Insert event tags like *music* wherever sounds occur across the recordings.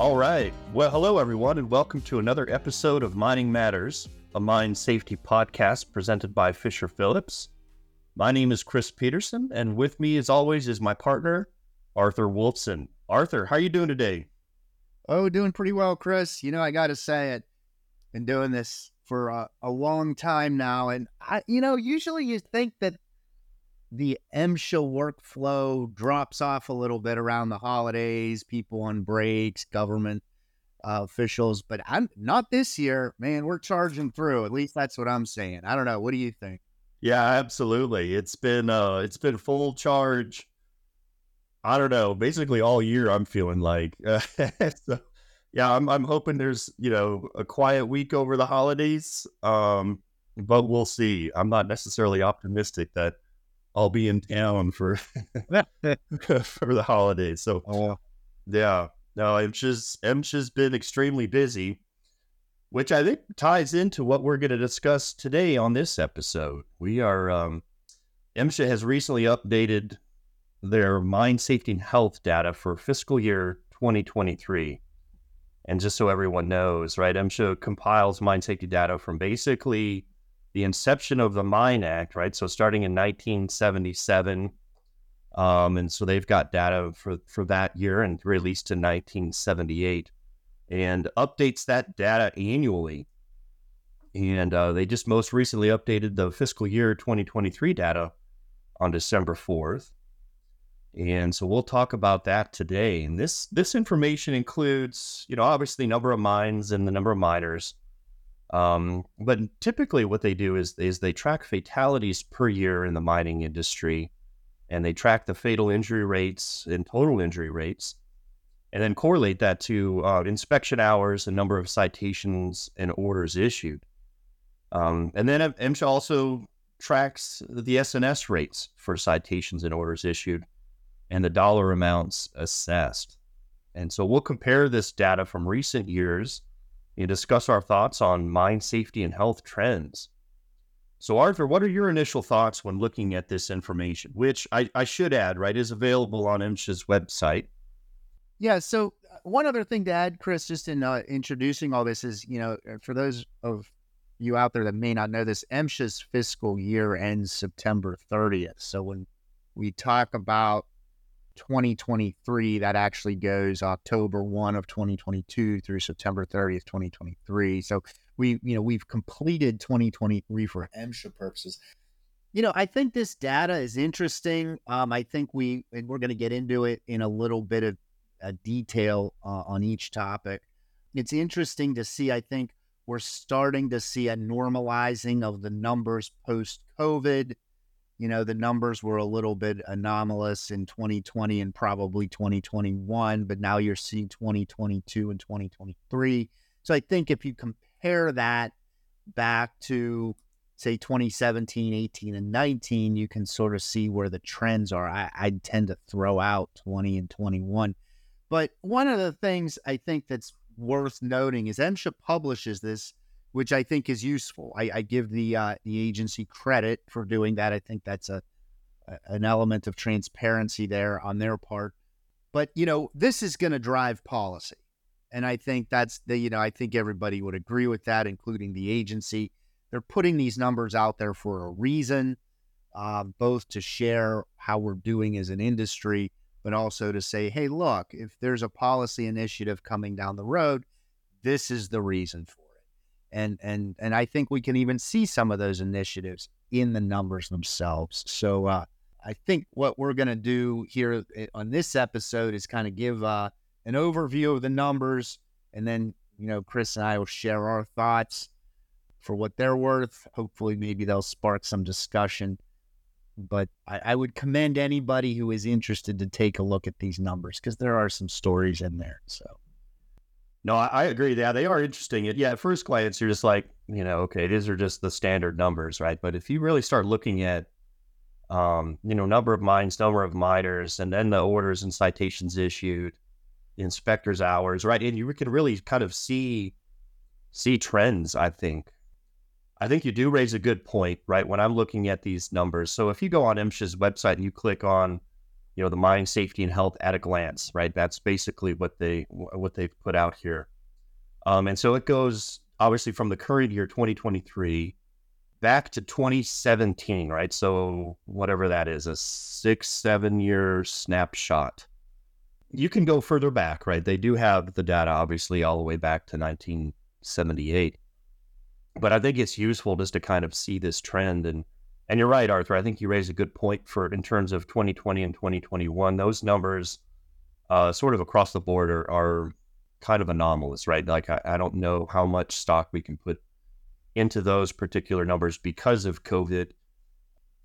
All right. Well, hello, everyone, and welcome to another episode of Mining Matters, a mine safety podcast presented by Fisher Phillips. My name is Chris Peterson, and with me, as always, is my partner, Arthur Wolfson. Arthur, how are you doing today? Oh, doing pretty well, Chris. You know, I got to say it. Been doing this for a, a long time now, and I, you know, usually you think that the MSHA workflow drops off a little bit around the holidays, people on breaks, government uh, officials, but I'm not this year, man. We're charging through. At least that's what I'm saying. I don't know. What do you think? Yeah, absolutely. It's been uh, it's been full charge. I don't know. Basically, all year I'm feeling like. *laughs* so, yeah, I'm I'm hoping there's you know a quiet week over the holidays. Um, but we'll see. I'm not necessarily optimistic that I'll be in town for *laughs* *laughs* for the holidays. So, oh. yeah, no, MSHA's MSHA's been extremely busy, which I think ties into what we're going to discuss today on this episode. We are um, MSHA has recently updated their mine safety and health data for fiscal year 2023. And just so everyone knows, right, MSHA compiles mine safety data from basically the inception of the Mine Act, right? So starting in 1977, um, and so they've got data for for that year and released in 1978, and updates that data annually. And uh, they just most recently updated the fiscal year 2023 data on December 4th. And so we'll talk about that today. And this this information includes, you know, obviously number of mines and the number of miners, um, but typically, what they do is is they track fatalities per year in the mining industry, and they track the fatal injury rates and total injury rates, and then correlate that to uh, inspection hours and number of citations and orders issued. Um, and then MSHA also tracks the S&S rates for citations and orders issued, and the dollar amounts assessed. And so we'll compare this data from recent years and discuss our thoughts on mine safety and health trends. So, Arthur, what are your initial thoughts when looking at this information, which I, I should add, right, is available on MSHA's website? Yeah. So, uh, one other thing to add, Chris, just in uh, introducing all this is, you know, uh, for those of you out there that may not know this, MSHA's fiscal year ends September 30th. So, when we talk about 2023 that actually goes October 1 of 2022 through September 30th 2023 so we you know we've completed 2023 for MSHA purposes. You know I think this data is interesting. Um, I think we and we're going to get into it in a little bit of a detail uh, on each topic. It's interesting to see I think we're starting to see a normalizing of the numbers post COVID you know, the numbers were a little bit anomalous in 2020 and probably 2021, but now you're seeing 2022 and 2023. So I think if you compare that back to, say, 2017, 18, and 19, you can sort of see where the trends are. I, I tend to throw out 20 and 21. But one of the things I think that's worth noting is MSHA publishes this which I think is useful. I, I give the uh, the agency credit for doing that. I think that's a, a an element of transparency there on their part. But you know, this is going to drive policy, and I think that's the you know I think everybody would agree with that, including the agency. They're putting these numbers out there for a reason, uh, both to share how we're doing as an industry, but also to say, hey, look, if there's a policy initiative coming down the road, this is the reason for and and and I think we can even see some of those initiatives in the numbers themselves. So uh, I think what we're going to do here eh, on this episode is kind of give uh, an overview of the numbers, and then you know Chris and I will share our thoughts for what they're worth. Hopefully, maybe they'll spark some discussion. But I, I would commend anybody who is interested to take a look at these numbers because there are some stories in there. So. No, I, agree. Yeah, they are interesting. Yeah, at first glance, you're just like, you know, okay, these are just the standard numbers, right? But if you really start looking at, um, you know, number of mines, number of miners, and then the orders and citations issued, inspectors' hours, right? And you can really kind of see see trends. I think. I think you do raise a good point, right? When I'm looking at these numbers, so if you go on MSHA's website and you click on you know the mine safety and health at a glance, right? That's basically what they what they've put out here. Um, and so it goes obviously from the current year 2023 back to 2017, right? So whatever that is, a six seven year snapshot. You can go further back, right? They do have the data obviously all the way back to 1978 but I think it's useful just to kind of see this trend. And and you're right, Arthur. I think you raised a good point for in terms of 2020 and 2021. Those numbers, uh, sort of across the board, are, are kind of anomalous, right? Like I, I don't know how much stock we can put into those particular numbers because of COVID,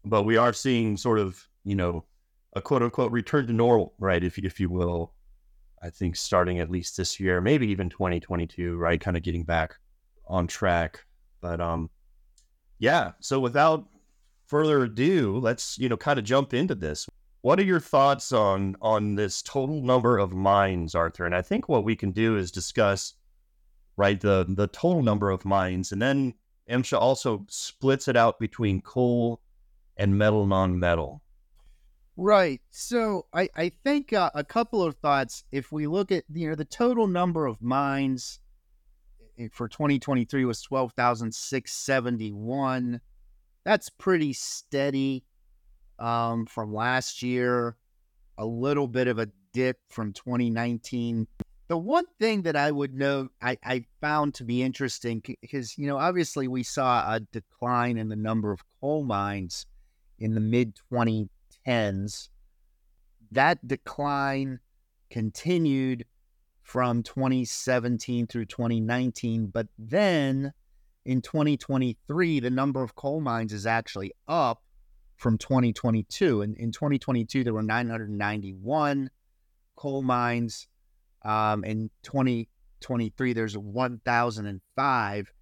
but we are seeing sort of you know a quote unquote return to normal, right? If if you will, I think starting at least this year, maybe even 2022, right? Kind of getting back on track but um, yeah. So without further ado, let's you know kind of jump into this. What are your thoughts on on this total number of mines, Arthur? And I think what we can do is discuss right the the total number of mines, and then MSHA also splits it out between coal and metal non-metal. Right. So I I think uh, a couple of thoughts. If we look at you know the total number of mines for 2023 was 12,671. That's pretty steady um, from last year. A little bit of a dip from 2019. The one thing that I would note, I, I found to be interesting because, you know, obviously we saw a decline in the number of coal mines in the mid 2010s. That decline continued from 2017 through 2019. But then in 2023, the number of coal mines is actually up from 2022. And in 2022, there were 991 coal mines. Um, in 2023, there's 1,005.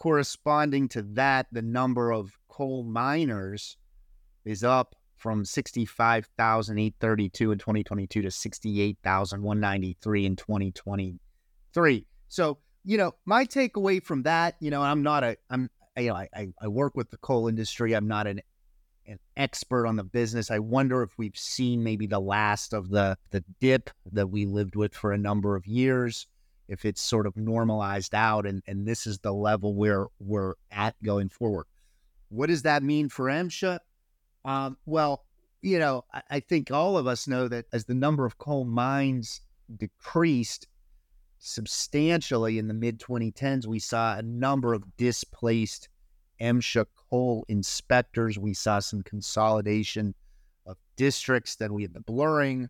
Corresponding to that, the number of coal miners is up from 65,832 in 2022 to 68,193 in 2023. So, you know, my takeaway from that, you know, I'm not a, I'm, you know, I, I work with the coal industry. I'm not an, an expert on the business. I wonder if we've seen maybe the last of the, the dip that we lived with for a number of years, if it's sort of normalized out and, and this is the level where we're at going forward. What does that mean for MSHA? Um, well, you know, I, I think all of us know that as the number of coal mines decreased substantially in the mid 2010s, we saw a number of displaced MSHA coal inspectors. We saw some consolidation of districts. Then we had the blurring,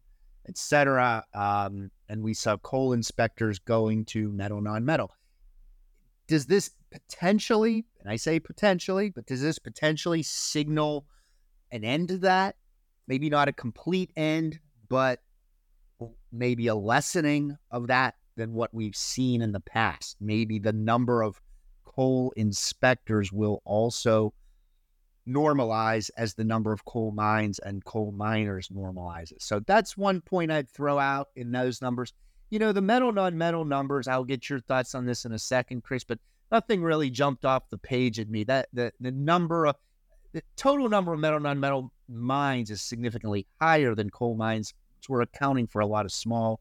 et cetera. Um, and we saw coal inspectors going to metal non metal. Does this potentially, and I say potentially, but does this potentially signal an end to that. Maybe not a complete end, but maybe a lessening of that than what we've seen in the past. Maybe the number of coal inspectors will also normalize as the number of coal mines and coal miners normalizes. So that's one point I'd throw out in those numbers. You know, the metal non metal numbers, I'll get your thoughts on this in a second, Chris, but nothing really jumped off the page at me. That the, the number of the total number of metal non-metal mines is significantly higher than coal mines. So we're accounting for a lot of small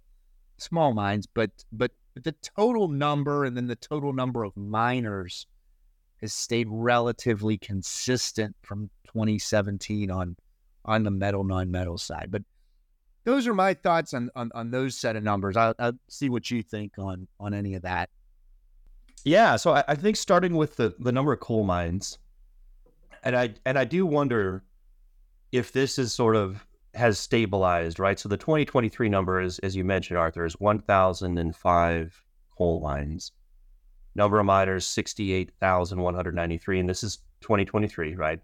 small mines, but but the total number and then the total number of miners has stayed relatively consistent from 2017 on on the metal non-metal side. But those are my thoughts on on, on those set of numbers. I'll, I'll, see what you think on on any of that. Yeah, so I, I think starting with the the number of coal mines, and I and I do wonder if this is sort of has stabilized, right? So the 2023 number is, as you mentioned, Arthur, is 1,005 coal mines. Number of miners, 68,193. And this is 2023, right?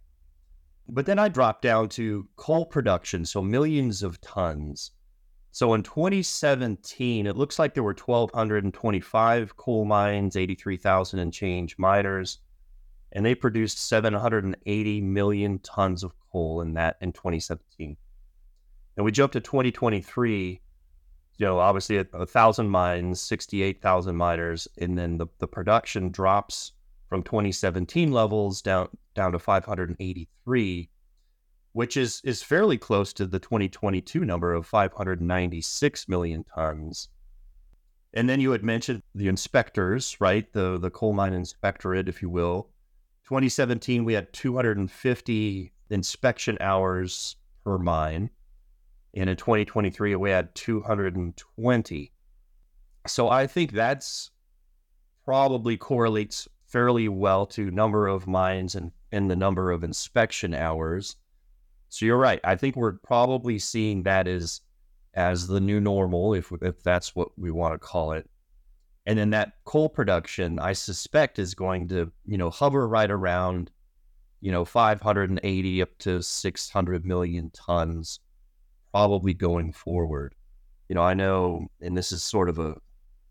But then I dropped down to coal production, so millions of tons. So in 2017, it looks like there were 1,225 coal mines, 83,000 and change miners and they produced 780 million tons of coal in that in 2017. And we jumped to 2023, you know, obviously a, a thousand mines, 68,000 miners, and then the, the production drops from 2017 levels down down to 583. which is is fairly close to the 2022 number of 596 million tons. And then you had mentioned the inspectors, right? The the coal mine inspectorate, if you will. 2017, we had 250 inspection hours per mine. And in 2023, we had 220. So I think that's probably correlates fairly well to number of mines and, and the number of inspection hours. So you're right. I think we're probably seeing that as as the new normal, if if that's what we want to call it. And then that coal production, I suspect, is going to you know hover right around you know 580 up to 600 million tons, probably going forward. You know, I know, and this is sort of a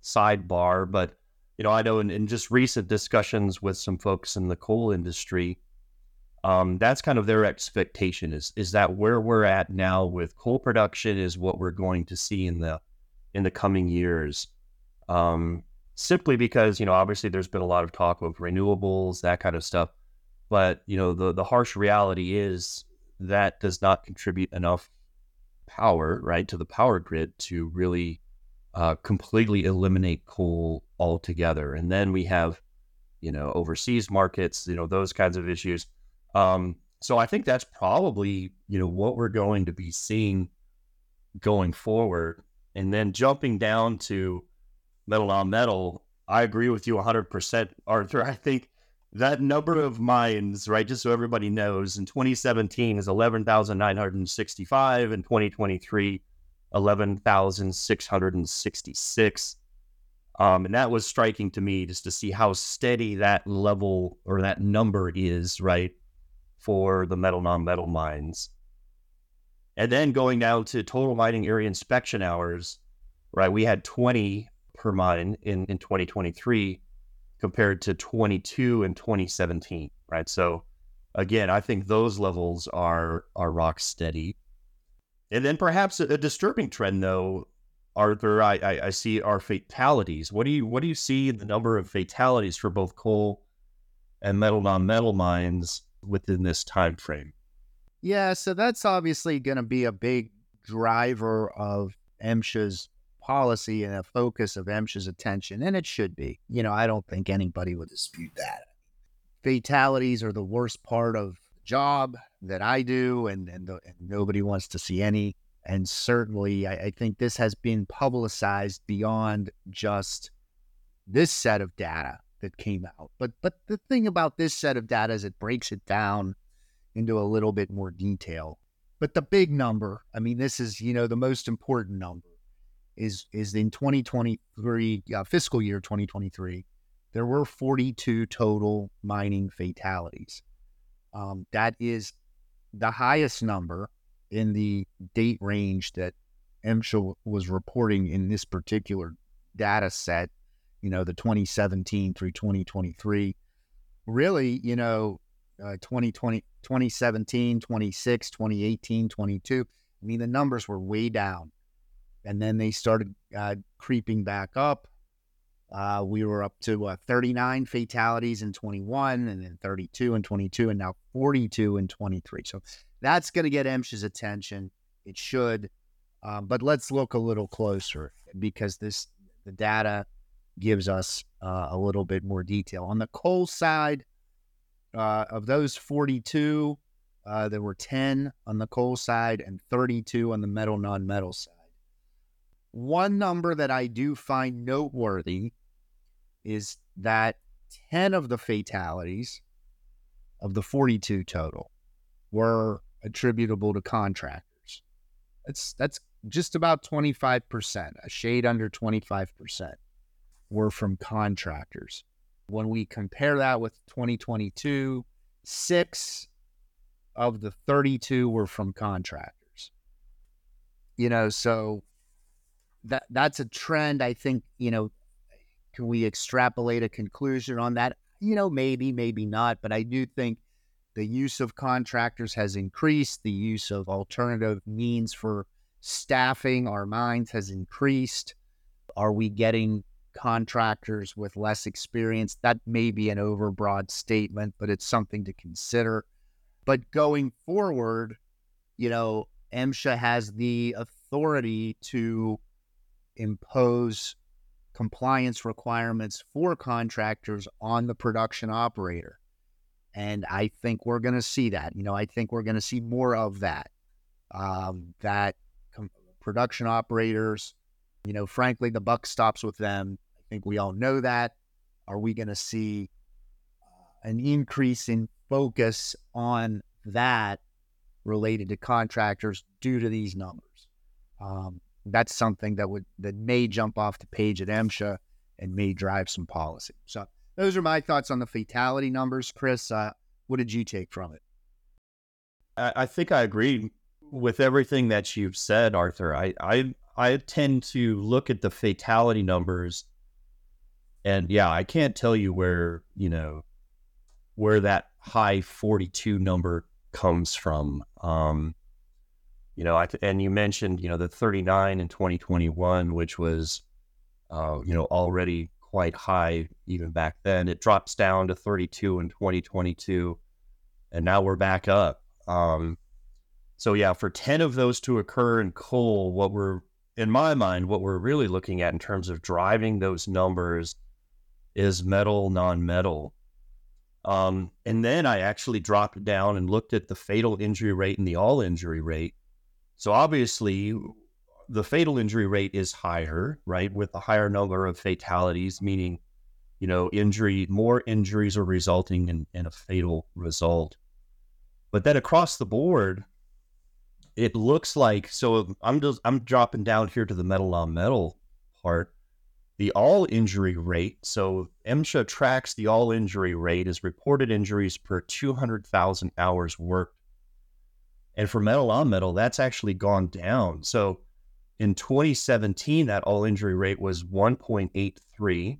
sidebar, but you know, I know in, in just recent discussions with some folks in the coal industry, um, that's kind of their expectation is is that where we're at now with coal production is what we're going to see in the in the coming years. Um, simply because you know obviously there's been a lot of talk of renewables that kind of stuff, but you know the the harsh reality is that does not contribute enough power right to the power grid to really uh, completely eliminate coal altogether. And then we have you know overseas markets, you know those kinds of issues. Um, so I think that's probably you know what we're going to be seeing going forward. And then jumping down to metal non-metal, I agree with you 100%, Arthur. I think that number of mines, right, just so everybody knows, in 2017 is 11,965, in 2023, 11,666. Um, and that was striking to me just to see how steady that level or that number is, right? for the metal non-metal mines. And then going down to total mining area inspection hours, right? We had 20 per mine in, in 2023 compared to 22 and 2017, right? So again, I think those levels are are rock steady. And then perhaps a, a disturbing trend though, Arthur, I, I, I see are fatalities. What do you what do you see in the number of fatalities for both coal and metal non-metal mines within this time frame. Yeah, so that's obviously going to be a big driver of MSHA's policy and a focus of MSHA's attention, and it should be. You know, I don't think anybody would dispute that. Fatalities are the worst part of the job that I do, and and, the, and nobody wants to see any. And certainly, I, I think this has been publicized beyond just this set of data that came out. But but the thing about this set of data is it breaks it down into a little bit more detail. But the big number, I mean, this is you know the most important number is is in 2023 uh, fiscal year 2023, there were 42 total mining fatalities. Um, that is the highest number in the date range that MSHA was reporting in this particular data set you know, the 2017 through 2023. Really, you know, uh, 2020, 2017, 26, 2018, 22. I mean, the numbers were way down. And then they started uh, creeping back up. Uh, we were up to uh, 39 fatalities in 21, and then 32 and 22, and now 42 and 23. So that's going to get MSHA's attention. It should. Um, but let's look a little closer because this the data gives us uh, a little bit more detail. On the coal side, uh, of those 42, uh, there were 10 on the coal side and 32 on the metal non metal side. One number that I do find noteworthy is that 10 of the fatalities of the 42 total were attributable to contractors. That's that's just about 25%, a shade under 25% were from contractors. When we compare that with 2022, six of the 32 were from contractors. You know, so that that's a trend. I think, you know, can we extrapolate a conclusion on that? You know, maybe, maybe not, but I do think the use of contractors has increased. The use of alternative means for staffing our mines has increased. Are we getting contractors with less experience. That may be an overbroad statement, but it's something to consider. But going forward, you know, MSHA has the authority to impose compliance requirements for contractors on the production operator. And I think we're going to see that. You know, I think we're going to see more of that. Um, that com- production operators, you know, frankly, the buck stops with them. I think we all know that. Are we going to see uh, an increase in focus on that related to contractors due to these numbers? Um, that's something that would that may jump off the page at MSHA and may drive some policy. So those are my thoughts on the fatality numbers. Chris, uh, what did you take from it? I, I think I agree with everything that you've said, Arthur. I, I I tend to look at the fatality numbers, and yeah, I can't tell you where you know where that high forty two number comes from. Um, you know, I, and you mentioned, you know, the 39 in 2021, which was, uh, you know, already quite high even back then. It drops down to 32 in 2022, and now we're back up. Um, so yeah, for 10 of those to occur in coal, what we're in my mind, what we're really looking at in terms of driving those numbers is metal, non-metal. Um, and then I actually dropped down and looked at the fatal injury rate and the all injury rate. So obviously, the fatal injury rate is higher, right? With a higher number of fatalities, meaning, you know, injury, more injuries are resulting in, in a fatal result. But then across the board, it looks like so I'm just I'm dropping down here to the metal non-metal part. The all injury rate, so MSHA tracks the all injury rate as reported injuries per 200,000 hours worked and for metal non-metal, that's actually gone down. So in 2017, that all injury rate was 1.83.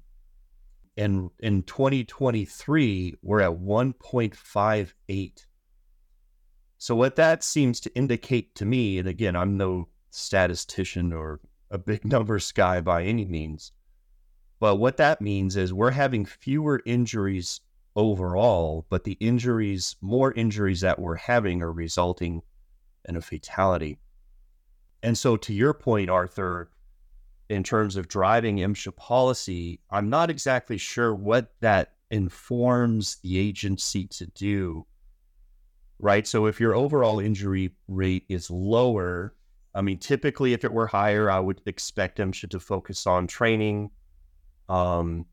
And in 2023, we're at 1.58. So, what that seems to indicate to me, and again, I'm no statistician or a big *laughs* numbers guy by any means, but what that means is we're having fewer injuries overall, but the injuries, more injuries that we're having are resulting in a fatality. And so, to your point, Arthur, in terms of driving MSHA policy, I'm not exactly sure what that informs the agency to do. Right. So, if your overall injury rate is lower, I mean, typically, if it were higher, I would expect MSHA to focus on training, um,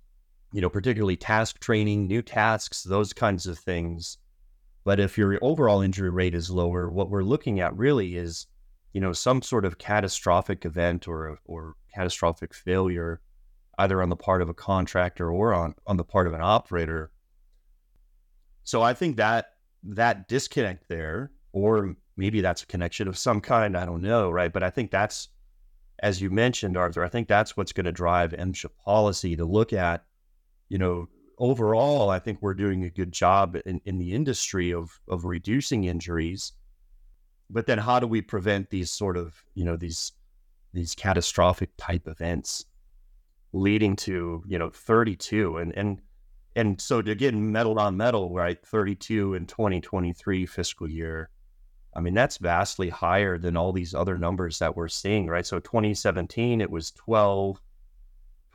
you know, particularly task training, new tasks, those kinds of things. But if your overall injury rate is lower, what we're looking at really is, you know, some sort of catastrophic event or or catastrophic failure, either on the part of a contractor or on on the part of an operator. So I think that that disconnect there, or maybe that's a connection of some kind, I don't know, right? But I think that's, as you mentioned, Arthur, I think that's what's going to drive MSHA policy to look at you know, overall, I think we're doing a good job in, in the industry of of reducing injuries. But then, how do we prevent these sort of you know these these catastrophic type events leading to you know 32 and and and so to get metal non-metal right 32 in 2023 fiscal year i mean that's vastly higher than all these other numbers that we're seeing right so 2017 it was 12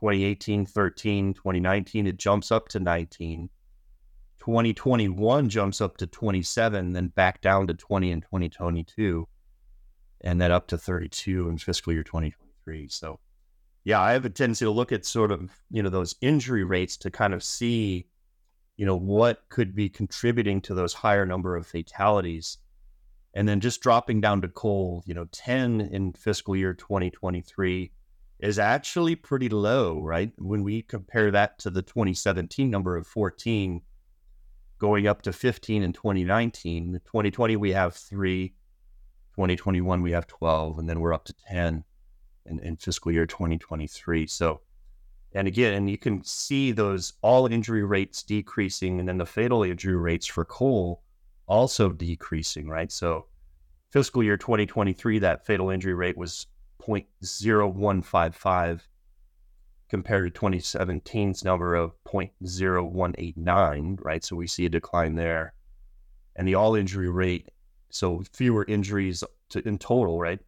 2018, 13, 2019, it jumps up to 19. 2021 jumps up to 27, then back down to 20 in 2022, and then up to 32 in fiscal year 2023. So, yeah, I have a tendency to look at sort of, you know, those injury rates to kind of see, you know, what could be contributing to those higher number of fatalities. And then just dropping down to coal, you know, 10 in fiscal year 2023 is actually pretty low, right? When we compare that to the 2017 number of 14, going up to 15 in 2019. 2020, we have three. 2021, we have 12, and then we're up to 10 in, in fiscal year 2023. So, and again, and you can see those all injury rates decreasing, and then the fatal injury rates for coal also decreasing, right? So, fiscal year 2023, that fatal injury rate was 0.0155 compared to 2017's number of 0.0189, right? So we see a decline there. And the all injury rate So fewer injuries to, in total, right?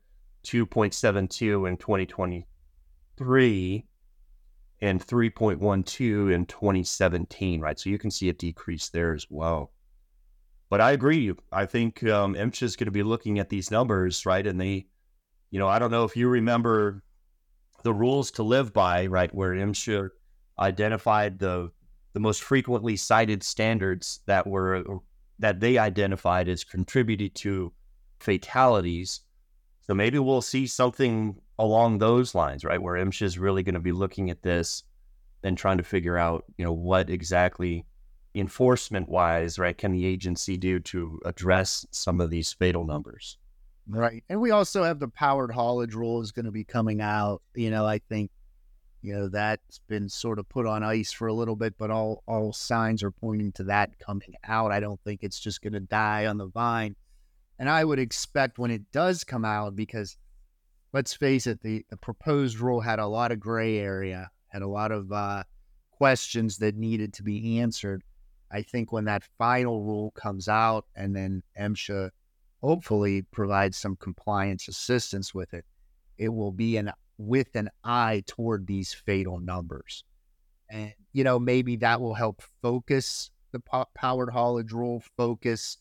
2.72 in 2023 and 3.12 in 2017, right? So you can see a decrease there as well. But I agree. I think um, is going to be looking at these numbers, right? And they, you know, I don't know if you remember the rules to live by, right? Where MSHA identified the the most frequently cited standards that were that they identified as contributed to fatalities. So maybe we'll see something along those lines, right? Where MSHA is really going to be looking at this and trying to figure out, you know, what exactly enforcement wise, right, can the agency do to address some of these fatal numbers? Right. And we also have the powered haulage rule is going to be coming out. You know, I think, you know, that's been sort of put on ice for a little bit, but all all signs are pointing to that coming out. I don't think it's just going to die on the vine. And I would expect when it does come out, because let's face it, the, the proposed rule had a lot of gray area, had a lot of uh, questions that needed to be answered. I think when that final rule comes out and then MSHA hopefully provide some compliance assistance with it, it will be an with an eye toward these fatal numbers. And, you know, maybe that will help focus the powered haulage rule, focus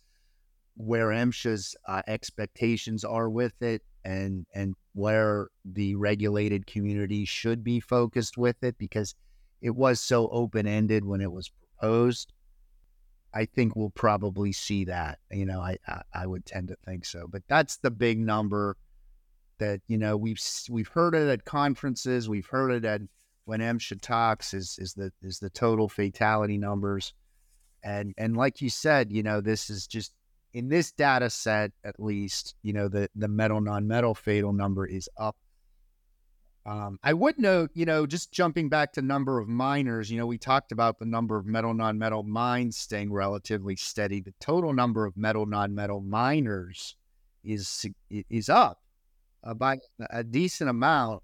where MSHA's uh, expectations are with it and, and where the regulated community should be focused with it because it was so open ended when it was proposed. I think we'll probably see that. You know, I, I, I would tend to think so. But that's the big number that you know we've we've heard it at conferences. We've heard it at when MSHA talks is is the is the total fatality numbers, and and like you said, you know, this is just in this data set at least. You know, the the metal non metal fatal number is up um, I would note, you know, just jumping back to number of miners, you know, we talked about the number of metal non-metal mines staying relatively steady. The total number of metal non-metal miners is is up uh, by a decent amount.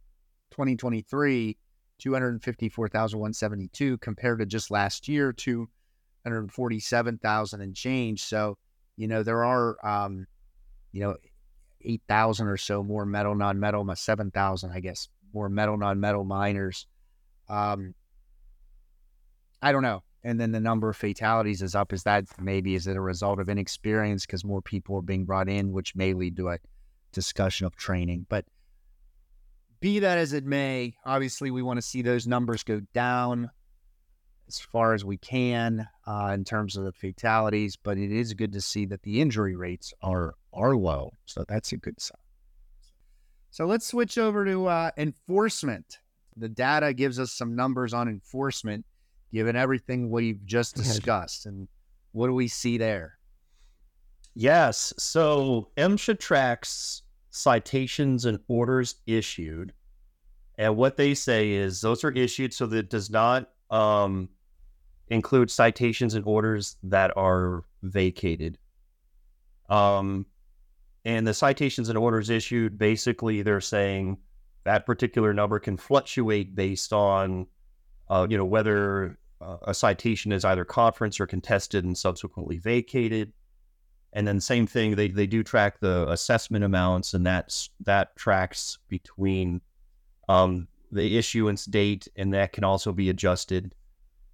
2023, 254,172 compared to just last year, 247,000 and change. So, you know, there are, um, you know, 8,000 or so more metal non-metal, 7,000, I guess, more metal non-metal miners. Um, I don't know. And then the number of fatalities is up. Is that maybe is it a result of inexperience because more people are being brought in, which may lead to a discussion of training. But be that as it may, obviously we want to see those numbers go down as far as we can uh, in terms of the fatalities. But it is good to see that the injury rates are are low, so that's a good sign. So let's switch over to uh, enforcement. The data gives us some numbers on enforcement, given everything we've just discussed. And what do we see there? Yes. So MSHA tracks citations and orders issued. And what they say is those are issued so that it does not um, include citations and orders that are vacated. Um, and the citations and orders issued, basically, they're saying that particular number can fluctuate based on, uh, you know, whether uh, a citation is either conference or contested and subsequently vacated. And then same thing, they, they do track the assessment amounts, and that's that tracks between um, the issuance date, and that can also be adjusted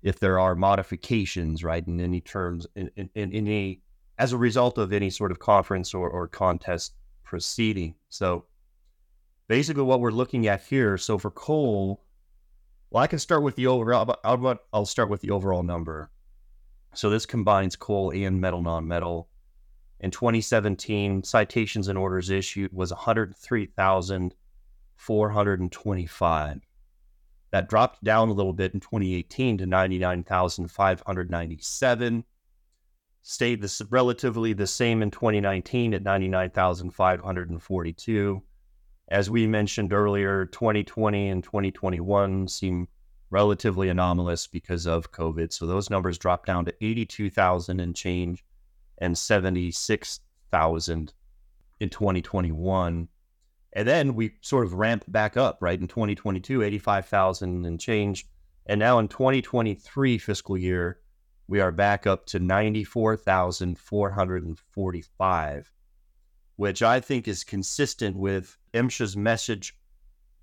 if there are modifications, right, in any terms, in, in, in any as a result of any sort of conference or, or contest proceeding. So basically what we're looking at here, so for coal, well, I can start with the overall, I'll, I'll start with the overall number. So this combines coal and metal non-metal. In 2017, citations and orders issued was 103,425. That dropped down a little bit in 2018 to 99,597 stayed this relatively the same in 2019 at 99,542. As we mentioned earlier, 2020 and 2021 seem relatively anomalous because of COVID. So those numbers dropped down to 82,000 and change and 76,000 in 2021. And then we sort of ramped back up, right? In 2022, 85,000 and change. And now in 2023 fiscal year, we are back up to 94,445. which I think is consistent with MSHA's message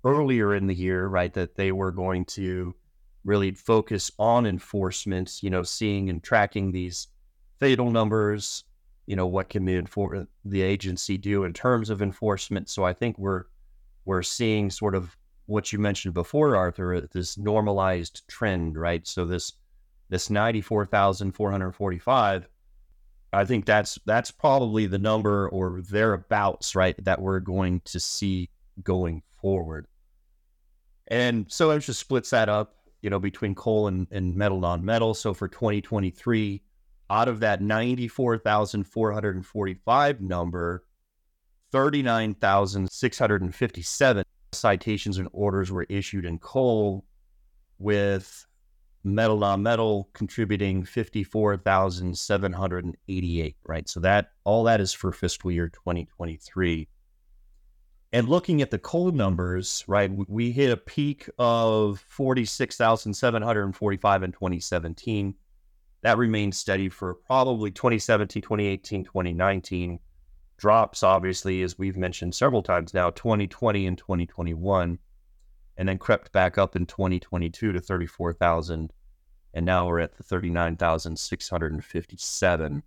earlier in the year, right? That they were going to really focus on enforcement, you know, seeing and tracking these fatal numbers, you know, what can the, the agency do in terms of enforcement. So I think we're we're seeing sort of what you mentioned before, Arthur, this normalized trend, right? So this this ninety four thousand four hundred forty five. I think that's that's probably the number or thereabouts, right? That we're going to see going forward. And so it just splits that up, you know, between coal and, and metal non-metal. So for 2023, out of that 94,445 number, 39,657 citations and orders were issued in coal, with metal uh, non-metal contributing 54,788, right? So that all that is for fiscal year 2023. And looking at the coal numbers, right, we hit a peak of 46,745 in 2017. That remained steady for probably 2017, 2018, 2019 drops, obviously, as we've mentioned several times now, 2020 and 2021, and then crept back up in 2022 to 34,000. And now we're at the 39,657.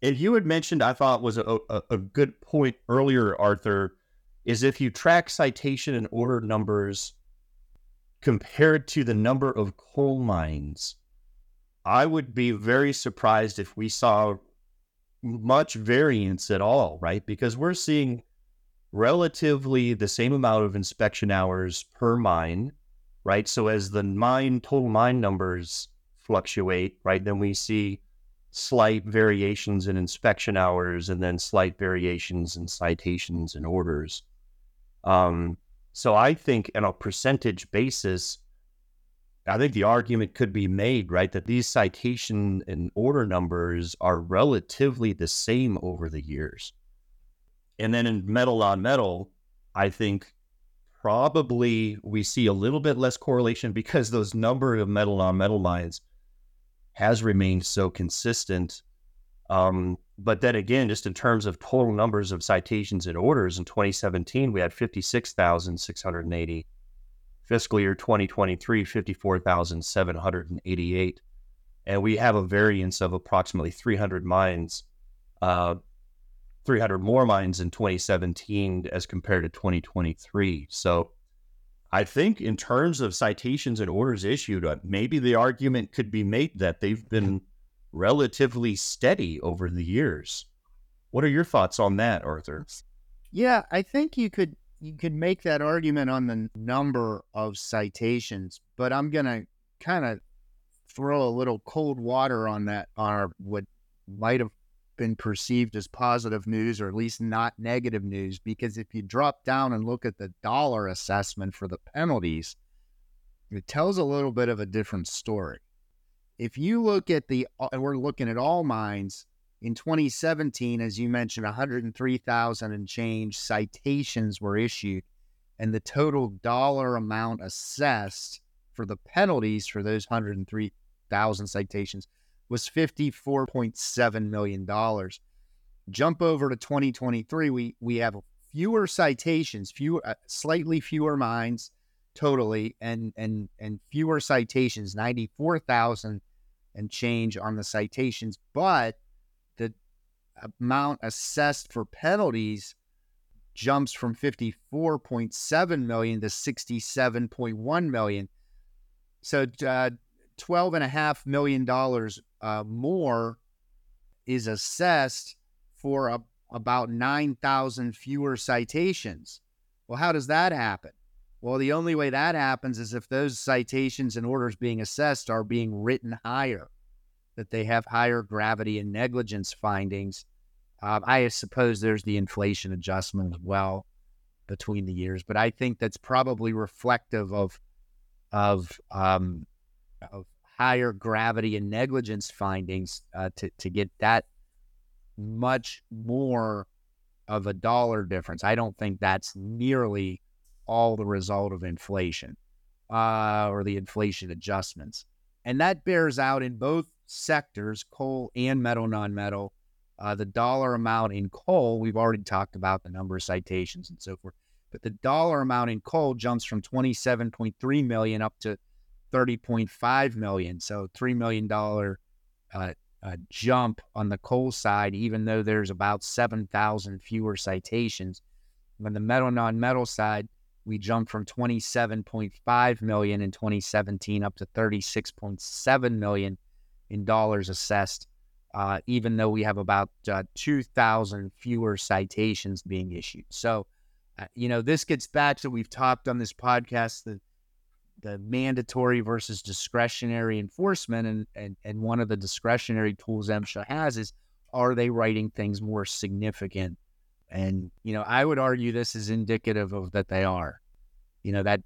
And you had mentioned, I thought was a, a, a good point earlier, Arthur, is if you track citation and order numbers compared to the number of coal mines, I would be very surprised if we saw much variance at all, right? Because we're seeing relatively the same amount of inspection hours per mine, right? So as the mine total mine numbers fluctuate, right, then we see slight variations in inspection hours and then slight variations in citations and orders. Um, so I think on a percentage basis, I think the argument could be made, right, that these citation and order numbers are relatively the same over the years. And then in metal non-metal, I think probably we see a little bit less correlation because those number of metal non-metal mines has remained so consistent. Um, but then again, just in terms of total numbers of citations and orders in 2017, we had 56,680 fiscal year 2023, 54,788. And we have a variance of approximately 300 mines, uh, 300 more mines in 2017 as compared to 2023. So I think in terms of citations and orders issued, uh, maybe the argument could be made that they've been relatively steady over the years. What are your thoughts on that, Arthur? Yeah, I think you could you could make that argument on the number of citations, but I'm going to kind of throw a little cold water on that, on our, what might have been perceived as positive news or at least not negative news. Because if you drop down and look at the dollar assessment for the penalties, it tells a little bit of a different story. If you look at the, uh, and we're looking at all mines, in 2017, as you mentioned, 103,000 and change citations were issued, and the total dollar amount assessed for the penalties for those 103,000 citations was $54.7 million. Jump over to 2023, we, we have fewer citations, fewer, uh, slightly fewer mines totally, and, and, and fewer citations, 94,000 and change on the citations, but the amount assessed for penalties jumps from 54.7 million to 67.1 million. So uh, 12 and a half million dollars uh, more is assessed for a, about 9,000 fewer citations. Well, how does that happen? Well, the only way that happens is if those citations and orders being assessed are being written higher that they have higher gravity and negligence findings. Um, I suppose there's the inflation adjustment as well between the years, but I think that's probably reflective of of um, of higher gravity and negligence findings uh, to to get that much more of a dollar difference. I don't think that's nearly all the result of inflation uh, or the inflation adjustments, and that bears out in both sectors, coal and metal non-metal, Uh, the dollar amount in coal, we've already talked about the number of citations and so forth, but the dollar amount in coal jumps from 27.3 million up to 30.5 million. So $3 million uh, uh, jump on the coal side, even though there's about 7,000 fewer citations. On the metal non-metal side, we jumped from 27.5 million in 2017 up to 36.7 million in dollars assessed, uh, even though we have about uh, 2,000 fewer citations being issued. So, uh, you know, this gets back to we've talked on this podcast the the mandatory versus discretionary enforcement, and and and one of the discretionary tools MSHA has is are they writing things more significant and, you know, I would argue this is indicative of that they are. You know, that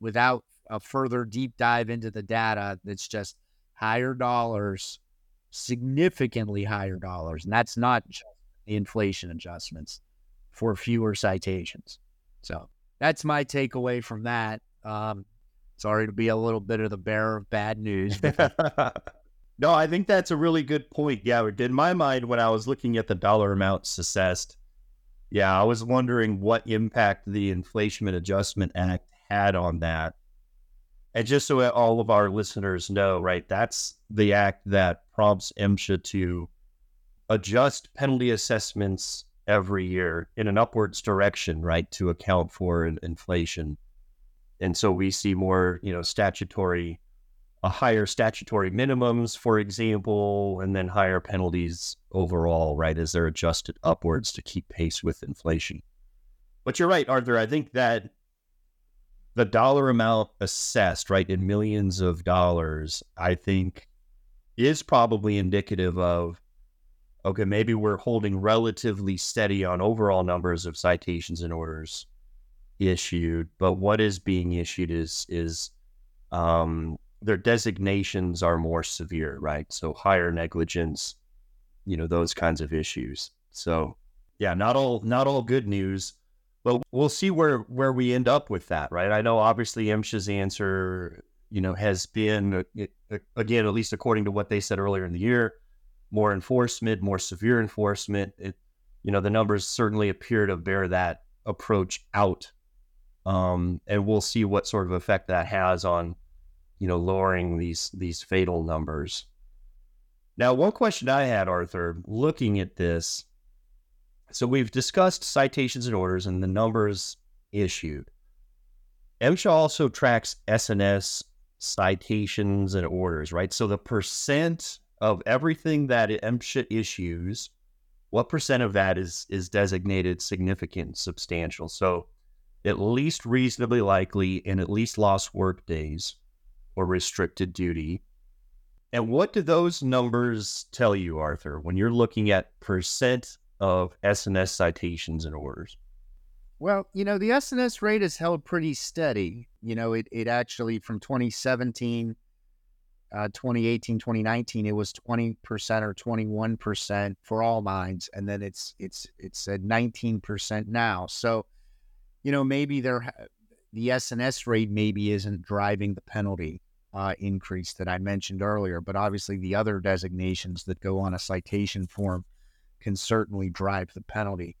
without a further deep dive into the data, that's just higher dollars, significantly higher dollars. And that's not just the inflation adjustments for fewer citations. So that's my takeaway from that. Um, sorry to be a little bit of the bearer of bad news. *laughs* No, I think that's a really good point. Yeah, in my mind, when I was looking at the dollar amounts assessed, yeah, I was wondering what impact the Inflation Adjustment Act had on that. And just so all of our listeners know, right, that's the act that prompts MSHA to adjust penalty assessments every year in an upwards direction, right, to account for inflation. And so we see more, you know, statutory a higher statutory minimums, for example, and then higher penalties overall, right, as they're adjusted upwards to keep pace with inflation. But you're right, Arthur. I think that the dollar amount assessed, right, in millions of dollars, I think is probably indicative of okay, maybe we're holding relatively steady on overall numbers of citations and orders issued, but what is being issued is is um, their designations are more severe, right? So higher negligence, you know, those kinds of issues. So yeah, not all not all good news, but we'll see where where we end up with that, right? I know obviously MSHA's answer, you know, has been again, at least according to what they said earlier in the year, more enforcement, more severe enforcement. It, you know, the numbers certainly appear to bear that approach out, um, and we'll see what sort of effect that has on you know, lowering these these fatal numbers. Now, one question I had, Arthur, looking at this, so we've discussed citations and orders and the numbers issued. MSHA also tracks S&S citations and orders, right? So the percent of everything that MSHA issues, what percent of that is is designated significant, substantial? So at least reasonably likely and at least lost work days or restricted duty. And what do those numbers tell you, Arthur, when you're looking at percent of S&S citations and orders? Well, you know, the S&S rate has held pretty steady. You know, it, it actually from 2017, uh, 2018, 2019, it was 20% or 21% for all mines. And then it's, it's, it's at 19% now. So, you know, maybe there, the S&S rate maybe isn't driving the penalty uh, increase that I mentioned earlier, but obviously the other designations that go on a citation form can certainly drive the penalty.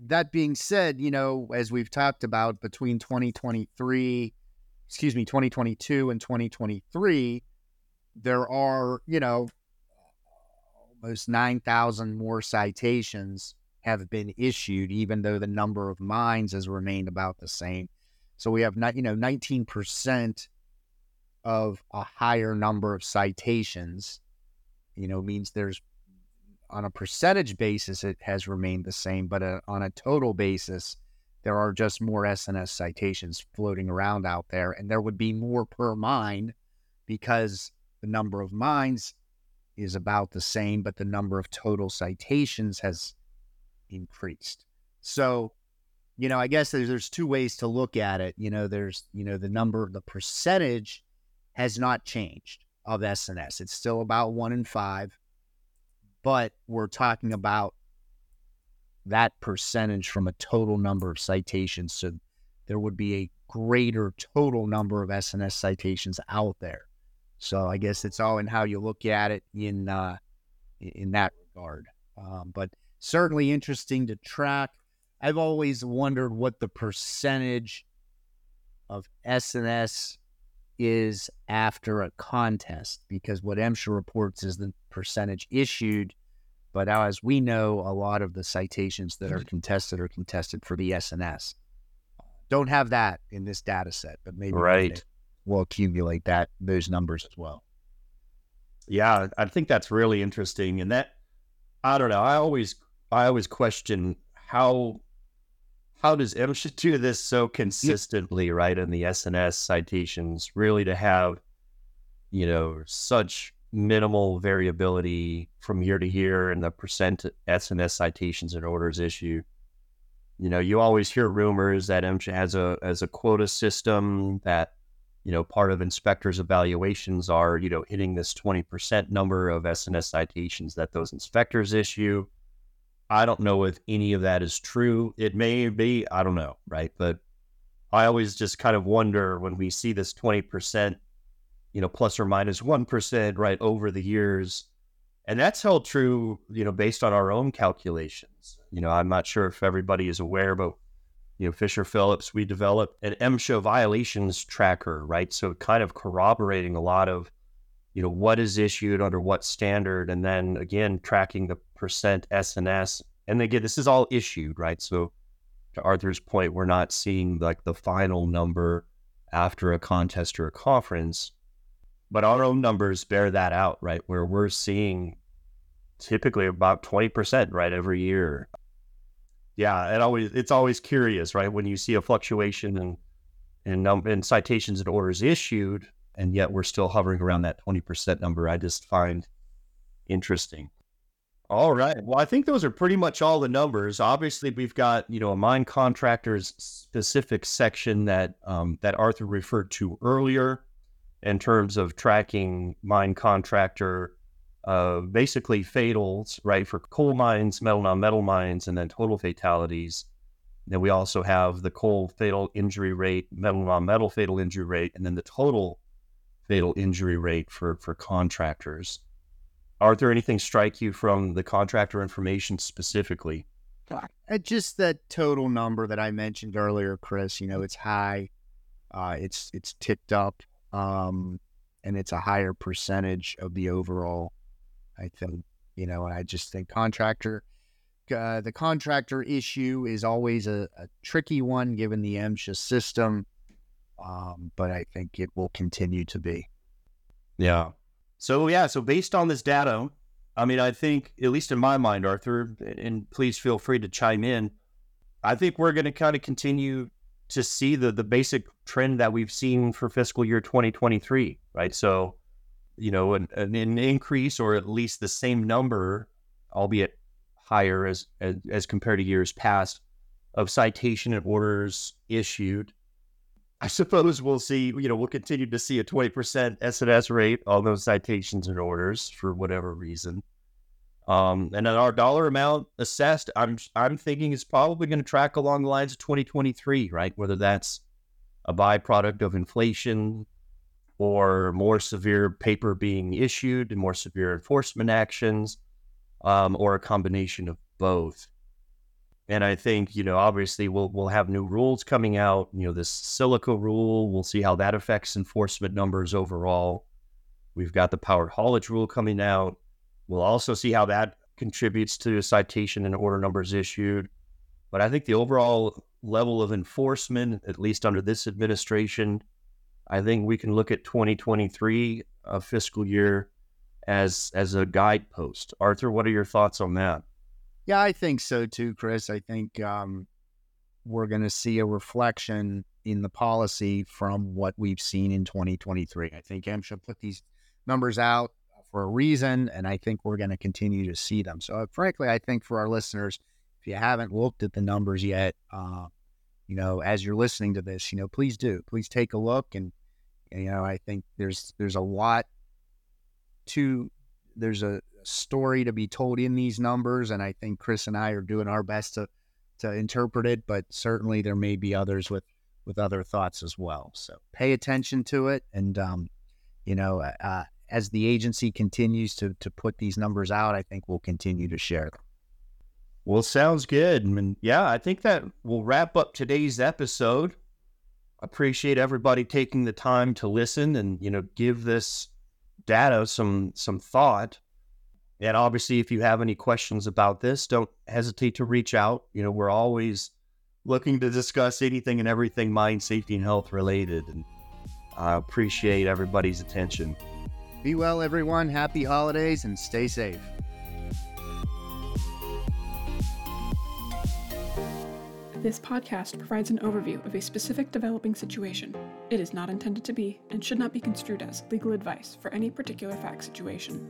That being said, you know, as we've talked about between 2023, excuse me, 2022 and 2023, there are, you know, almost 9,000 more citations have been issued, even though the number of mines has remained about the same. So we have not, you know, 19% of a higher number of citations, you know, means there's on a percentage basis, it has remained the same, but a, uh, on a total basis, there are just more S&S citations floating around out there, and there would be more per mine because the number of mines is about the same, but the number of total citations has increased. So, you know, I guess there's, there's two ways to look at it. You know, there's, you know, the number, the percentage has not changed of S&S. It's still about one in five, but we're talking about that percentage from a total number of citations. So there would be a greater total number of S&S citations out there. So I guess it's all in how you look at it in uh, in that regard. um, but certainly interesting to track. I've always wondered what the percentage of S&S is after a contest because what MSHA reports is the percentage issued. But as we know, a lot of the citations that are contested are contested for the S&S. Don't have that in this data set, but maybe right. we'll accumulate that those numbers as well. Yeah, I think that's really interesting. And that I don't know. I always I always question how how does MSHA *laughs* do this so consistently, right? In the S&S citations, really to have, you know, such minimal variability from year to year in the percent S&S citations and orders issue. You know, you always hear rumors that MSHA has a as a quota system that, you know, part of inspectors' evaluations are, you know, hitting this 20% number of S&S citations that those inspectors issue. I don't know if any of that is true. It may be, I don't know, right? But I always just kind of wonder when we see this 20%, you know, plus or minus 1, right, over the years. And that's held true, you know, based on our own calculations. You know, I'm not sure if everybody is aware, but, you know, Fisher Phillips, we developed an MSHA violations tracker, right? So kind of corroborating a lot of, you know, what is issued under what standard. And then again, tracking the percent S&S. And again, this is all issued, right? So to Arthur's point, we're not seeing like the final number after a contest or a conference, but our own numbers bear that out, right? Where we're seeing typically about 20%, right, every year. Yeah, it always it's always curious, right? When you see a fluctuation in in, num- in citations and orders issued, and yet we're still hovering around that 20% number. I just find interesting. All right. Well, I think those are pretty much all the numbers. Obviously, we've got you know a mine contractors specific section that um, that Arthur referred to earlier, in terms of tracking mine contractor, uh, basically fatals, right, for coal mines, metal non-metal mines, and then total fatalities. Then we also have the coal fatal injury rate, metal non-metal fatal injury rate, and then the total fatal injury rate for for contractors. Arthur, anything strike you from the contractor information specifically? Uh, just that total number that I mentioned earlier, Chris. You know, it's high. Uh, it's it's ticked up, um, and it's a higher percentage of the overall. I think you know, and I just think contractor, uh, the contractor issue is always a, a tricky one given the MSHA system, um, but I think it will continue to be. Yeah, so yeah, so based on this data, I mean, I think at least in my mind, Arthur, and please feel free to chime in. I think we're going to kind of continue to see the the basic trend that we've seen for fiscal year 2023, right? So, you know, an, an increase or at least the same number, albeit higher as, as as compared to years past, of citation and orders issued I suppose we'll see, you know, we'll continue to see a 20% S&S rate on those citations and orders for whatever reason. Um, and then our dollar amount assessed, I'm I'm thinking is probably going to track along the lines of 2023, right? Whether that's a byproduct of inflation or more severe paper being issued and more severe enforcement actions, um, or a combination of both. And I think, you know, obviously we'll we'll have new rules coming out. You know, this silica rule, we'll see how that affects enforcement numbers overall. We've got the powered haulage rule coming out. We'll also see how that contributes to citation and order numbers issued. But I think the overall level of enforcement, at least under this administration, I think we can look at 2023 uh, fiscal year as as a guidepost. Arthur, what are your thoughts on that? Yeah, I think so too, Chris. I think um, we're going to see a reflection in the policy from what we've seen in 2023. I think MSHA put these numbers out for a reason, and I think we're going to continue to see them. So, uh, frankly, I think for our listeners, if you haven't looked at the numbers yet, uh, you know, as you're listening to this, you know, please do. Please take a look, and you know, I think there's there's a lot to there's a story to be told in these numbers, and I think Chris and I are doing our best to to interpret it. But certainly, there may be others with with other thoughts as well. So pay attention to it, and um, you know, uh, as the agency continues to to put these numbers out, I think we'll continue to share them. Well, sounds good. And yeah, I think that will wrap up today's episode. Appreciate everybody taking the time to listen and, you know, give this data some some thought. And obviously, if you have any questions about this, don't hesitate to reach out. You know, we're always looking to discuss anything and everything mine safety and health related. And I appreciate everybody's attention. Be well, everyone. Happy holidays and stay safe. This podcast provides an overview of a specific developing situation. It is not intended to be and should not be construed as legal advice for any particular fact situation.